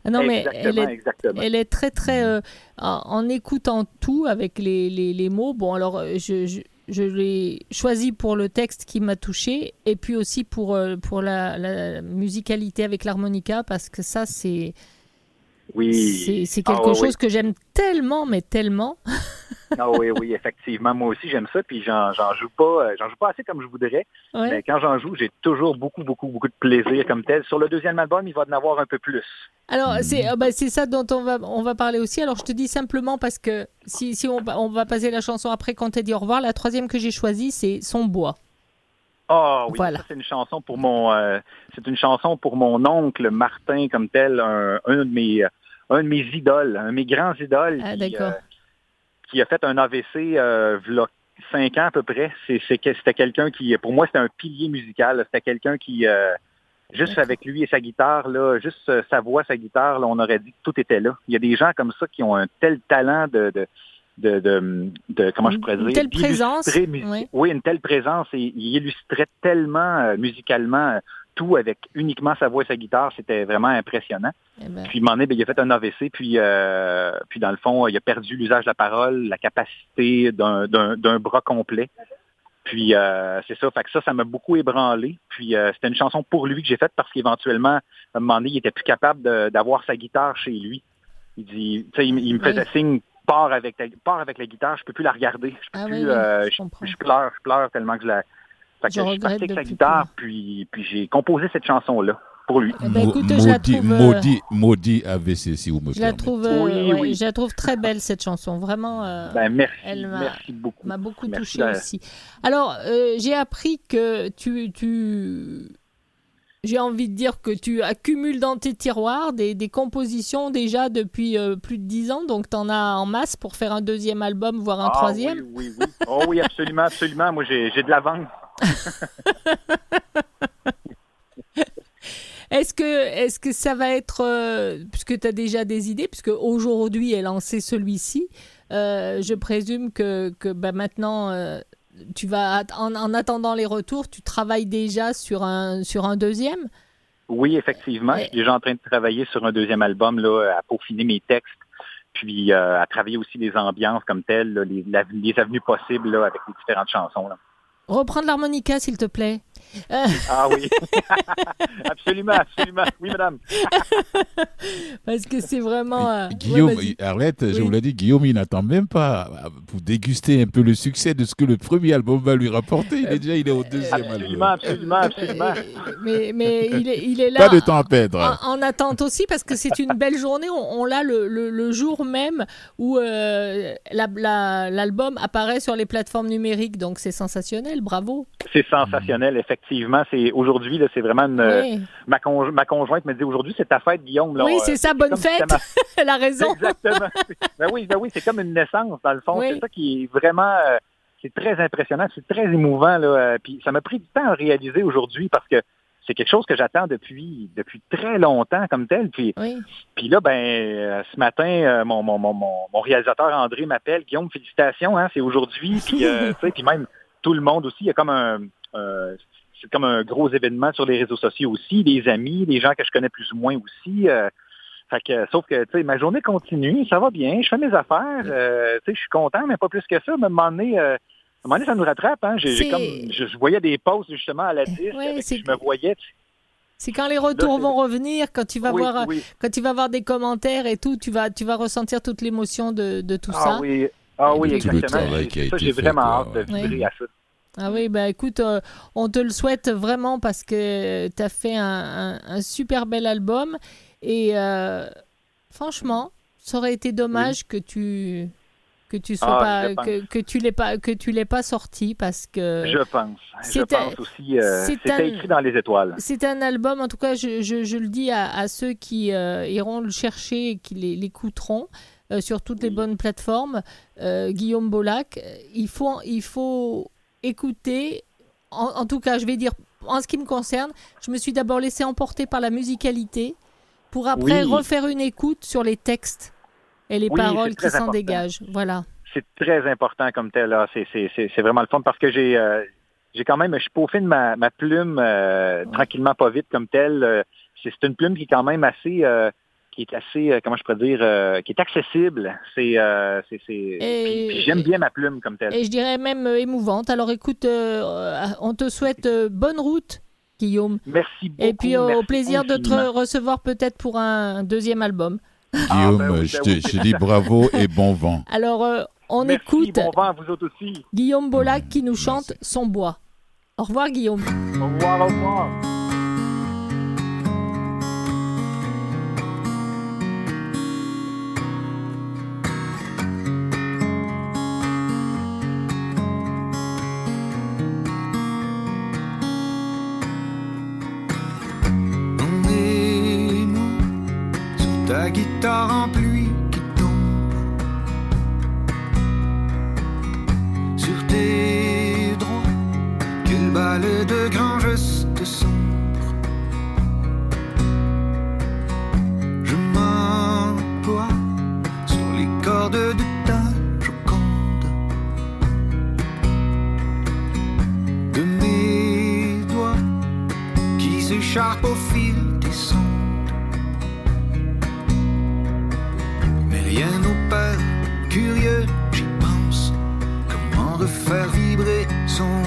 Ah non mais elle est exactement. Elle est très très euh, en, en écoutant tout avec les, les, les mots. Bon alors euh, je, je, je l'ai choisi pour le texte qui m'a touché et puis aussi pour euh, pour la, la musicalité avec l'harmonica parce que ça c'est Oui. c'est Ah, quelque oui, chose que j'aime tellement mais tellement. Ah oui, oui, effectivement. Moi aussi, j'aime ça, puis j'en, j'en joue pas, euh, j'en joue pas assez comme je voudrais. Ouais. Mais quand j'en joue, j'ai toujours beaucoup, beaucoup, beaucoup de plaisir comme tel. Sur le deuxième album, il va en avoir un peu plus. Alors c'est euh, bah, c'est ça dont on va on va parler aussi. Alors je te dis simplement parce que si si on, va- on va passer la chanson après quand t'as dit au revoir, la troisième que j'ai choisie c'est Son bois. Ah oui, Voilà. c'est une chanson pour mon, euh, c'est une chanson pour mon oncle Martin comme tel, un, un de mes, euh, un de mes idoles, un de mes grands idoles. Ah, qui, euh, qui a fait un AVC euh, v'là cinq ans à peu près. C'est, c'est que c'était quelqu'un qui, pour moi, c'était un pilier musical. C'était quelqu'un qui, euh, juste avec lui et sa guitare, là, juste euh, sa voix, sa guitare, là, on aurait dit que tout était là. Il y a des gens comme ça qui ont un tel talent de, de, de, de, de- comment je pourrais Une dire, telle présence. Oui, une telle présence. Et il illustrait tellement euh, musicalement euh, tout avec uniquement sa voix et sa guitare. C'était vraiment impressionnant. Eh ben, Puis, est, ben, il a fait un AVC, puis, euh, puis dans le fond, il a perdu l'usage de la parole, la capacité d'un- bras complet. Puis, euh, c'est ça. Fait que ça, ça m'a beaucoup ébranlé. Puis, euh, c'était une chanson pour lui que j'ai faite parce qu'éventuellement, à un moment donné, il était plus capable d'avoir sa guitare chez lui. Il dit, tu sais, il, il me faisait Oui. signe, pars avec, ta, pars avec la guitare, je peux plus la regarder. Je peux Ah plus, oui, euh, je je, je pleure, je pleure tellement que je la... Fait que Je je suis parti avec sa guitare, peu. puis, puis j'ai composé cette chanson-là pour lui. Eh ben, écoute, je la maudit, trouve, euh, maudit, maudit AVC, si vous me je la trouve, euh, Oui, ouais, oui. je la trouve très belle cette chanson. Vraiment, euh, Ben, merci, Elle m'a- merci beaucoup. m'a beaucoup Merci, touché euh, aussi. Alors, euh, j'ai appris que tu, tu, j'ai envie de dire que tu accumules dans tes tiroirs des, des compositions déjà depuis euh, plus de 10 ans, donc tu en as en masse pour faire un deuxième album, voire un Ah, troisième. Oui, oui, oui. Oh oui, absolument, absolument. Moi, j'ai j'ai de l'avance. Est-ce que, est que ça va être, euh, puisque tu as déjà des idées, puisque aujourd'hui est lancé celui-ci, euh, je présume que, que bah, maintenant, euh, tu vas, en, en attendant les retours, tu travailles déjà sur un, sur un deuxième? Oui, effectivement. Je suis déjà en train de travailler sur un deuxième album, là, à peaufiner mes textes, puis euh, à travailler aussi les ambiances comme telles, là, les, la- les avenues possibles là, avec les différentes chansons. là. Reprendre l'harmonica, s'il te plaît. Euh, Ah oui, absolument, absolument. Oui, madame. parce que c'est vraiment... euh, ouais, Guillaume, vas-y. Arlette, je vous l'ai dit, Guillaume, il n'attend même pas pour déguster un peu le succès de ce que le premier album va lui rapporter. Il est déjà, il est au deuxième Absolument, album. absolument, absolument. Euh, mais, mais il est, il est là. Pas de temps à perdre. En, en attente aussi, parce que c'est une belle journée. On, on l'a le, le- le jour même où euh, la- la- l'album apparaît sur les plateformes numériques. Donc c'est sensationnel. Bravo. C'est sensationnel, effectivement. C'est aujourd'hui, c'est vraiment une, Oui, ma, conj- ma conjointe me dit aujourd'hui, c'est ta fête, Guillaume. Là, Oui, c'est ça. Bonne si fête. ma Elle a raison. Exactement. ben oui, ben oui, c'est comme une naissance, dans le fond. Oui. C'est ça qui est vraiment euh, c'est très impressionnant, c'est très émouvant. Là, euh, puis ça m'a pris du temps à réaliser aujourd'hui parce que c'est quelque chose que j'attends depuis depuis très longtemps comme tel. Puis, Oui. puis là, ben euh, ce matin, euh, mon, mon, mon, mon, mon réalisateur André m'appelle. Guillaume, félicitations, hein, c'est aujourd'hui. Puis, euh, puis même tout le monde aussi, il y a comme un c'est comme un gros événement sur les réseaux sociaux aussi, les amis, les gens que je connais plus ou moins aussi. euh, fait que, sauf que, tu sais, ma journée continue, ça va bien, je fais mes affaires, euh, tu sais, je suis content, mais pas plus que ça. Mais à un moment donné, euh, à un moment donné, ça nous rattrape. Hein. J'ai, comme, je, je voyais des posts justement à la disque, Ouais, avec je me voyais. C'est quand les retours vont revenir, quand tu vas oui, voir, oui. quand tu vas voir des commentaires et tout, tu vas, tu vas ressentir toute l'émotion de, de tout Ah ça. oui, ah oui, Tout le exactement. travail qui a C'est ça, été j'ai fait, vraiment quoi, hâte de vibrer à ça. Ah oui, bah écoute, euh, on te le souhaite vraiment parce que tu as fait un, un- un super bel album et euh, franchement, ça aurait été dommage que tu que tu sois Ah, pas que, que tu l'aies pas que tu l'aies pas sorti parce que Je pense. Je c'est un- pense aussi. euh, c'était écrit dans les étoiles. c'est un album, en tout cas, je, je- je le dis à, à ceux qui euh, iront le chercher et qui l'é- l'écouteront euh, sur toutes les bonnes plateformes. Guillaume Bolac, il faut, il faut écouter. En, en tout cas, je vais dire, en ce qui me concerne, je me suis d'abord laissé emporter par la musicalité pour après Oui. refaire une écoute sur les textes et les Oui, paroles qui s'en dégagent. Voilà. c'est très important comme tel. Là. C'est, c'est, c'est, c'est vraiment le fun parce que j'ai, euh, j'ai quand même, je peaufine ma, ma plume euh, tranquillement, pas vite comme tel. Euh, c'est, c'est une plume qui est quand même assez, euh, qui est assez, euh, comment je pourrais dire, euh, qui est accessible. C'est, euh, c'est, c'est Et- puis- puis j'aime bien ma plume comme telle. Et je dirais même euh, émouvante. Alors écoute, euh, on te souhaite euh, bonne route, Guillaume. Merci beaucoup. Et puis au plaisir de te infiniment. recevoir peut-être pour un deuxième album. Guillaume, ben oui, je, ben te, oui. je te dis bravo et bon vent. Alors euh, on Merci, écoute bon vent à vous autres aussi. Guillaume Bolac qui nous chante Son bois. Au revoir Guillaume. Au revoir, au revoir. Qui s'écharpent au fil des sondes. Mais rien n'opère, curieux, j'y pense. Comment refaire vibrer son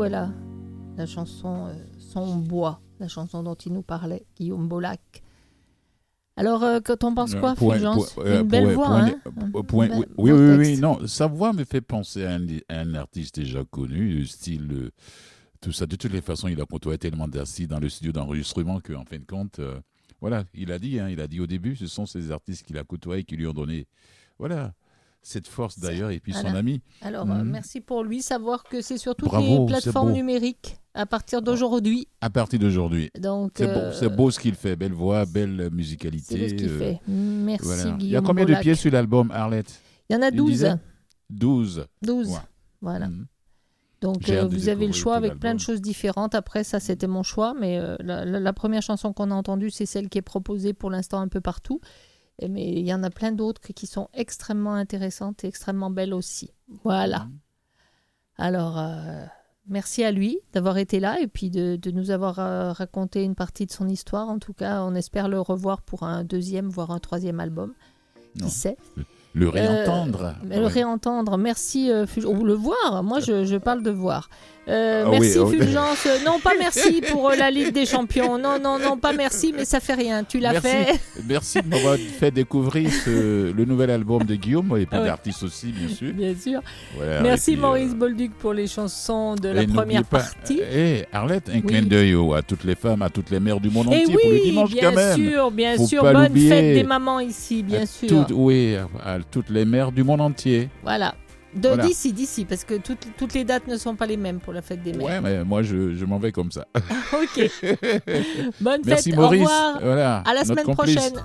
voilà, la chanson euh, Son bois, la chanson dont il nous parlait, Guillaume Bolac. Alors, euh, quand on pense quoi, un- Fulgence pour- euh, Une belle voix, hein oui, oui, oui, oui, non, sa voix me fait penser à un, à un artiste déjà connu, style, euh, tout ça. De toutes les façons, il a côtoyé tellement d'artistes dans le studio d'enregistrement qu'en fin de compte, euh, voilà, il a dit, hein, il a dit au début, ce sont ces artistes qu'il a côtoyés qui lui ont donné, voilà, cette force d'ailleurs, et puis son ami. Alors, euh, Mhm. merci pour lui. Savoir que c'est sur toutes Bravo, les plateformes numériques à partir d'aujourd'hui. À partir d'aujourd'hui. Donc, C'est euh, beau, c'est beau ce qu'il fait, belle voix, belle musicalité. C'est ce qu'il euh, fait. Merci, voilà. Il y a combien Bolac. de pièces sur l'album, Arlette? Il y en a une 12. dizaine 12. 12. Ouais. Voilà. Mhm. Donc euh, vous avez le choix avec plein de choses différentes. Après, ça c'était mon choix, mais euh, la, la- la première chanson qu'on a entendue, c'est celle qui est proposée pour l'instant un peu partout. Mais il y en a plein d'autres qui sont extrêmement intéressantes et extrêmement belles aussi. Voilà. Mhm. Alors, euh, merci à lui d'avoir été là et puis de, de nous avoir euh, raconté une partie de son histoire. En tout cas, on espère le revoir pour un deuxième, voire un troisième album. Qui sait? Le réentendre. Mais le Ouais. réentendre. Merci, euh, Fulgence. Ou le voir. Moi, je, je parle de voir. Euh, Ah merci, oui, oh. Fulgence. Euh, Non, pas merci pour euh, la Ligue des Champions. Non, non, non, pas merci, mais ça fait rien. Tu l'as fait. Merci de m'avoir fait découvrir ce- le nouvel album de Guillaume et puis Ah ouais. d'artistes aussi, bien sûr. Bien sûr. Voilà, Merci, et puis, Maurice euh, Bolduc, pour les chansons de et la première pas- partie. Eh, Arlette, un Oui. clin d'œil à toutes les femmes, à toutes les mères du monde Et entier pour le oui, dimanche bien quand même. sûr, bien Faut sûr. Bonne fête des mamans ici, bien À sûr. toutes- oui, à, toutes les mères du monde entier. Voilà. D'ici, d'ici, parce que toutes, toutes les dates ne sont pas les mêmes pour la fête des mères. Ouais, mais moi je, je m'en vais comme ça. ok. Bonne Merci fête. Maurice. Au revoir. Voilà, À la semaine complice. prochaine.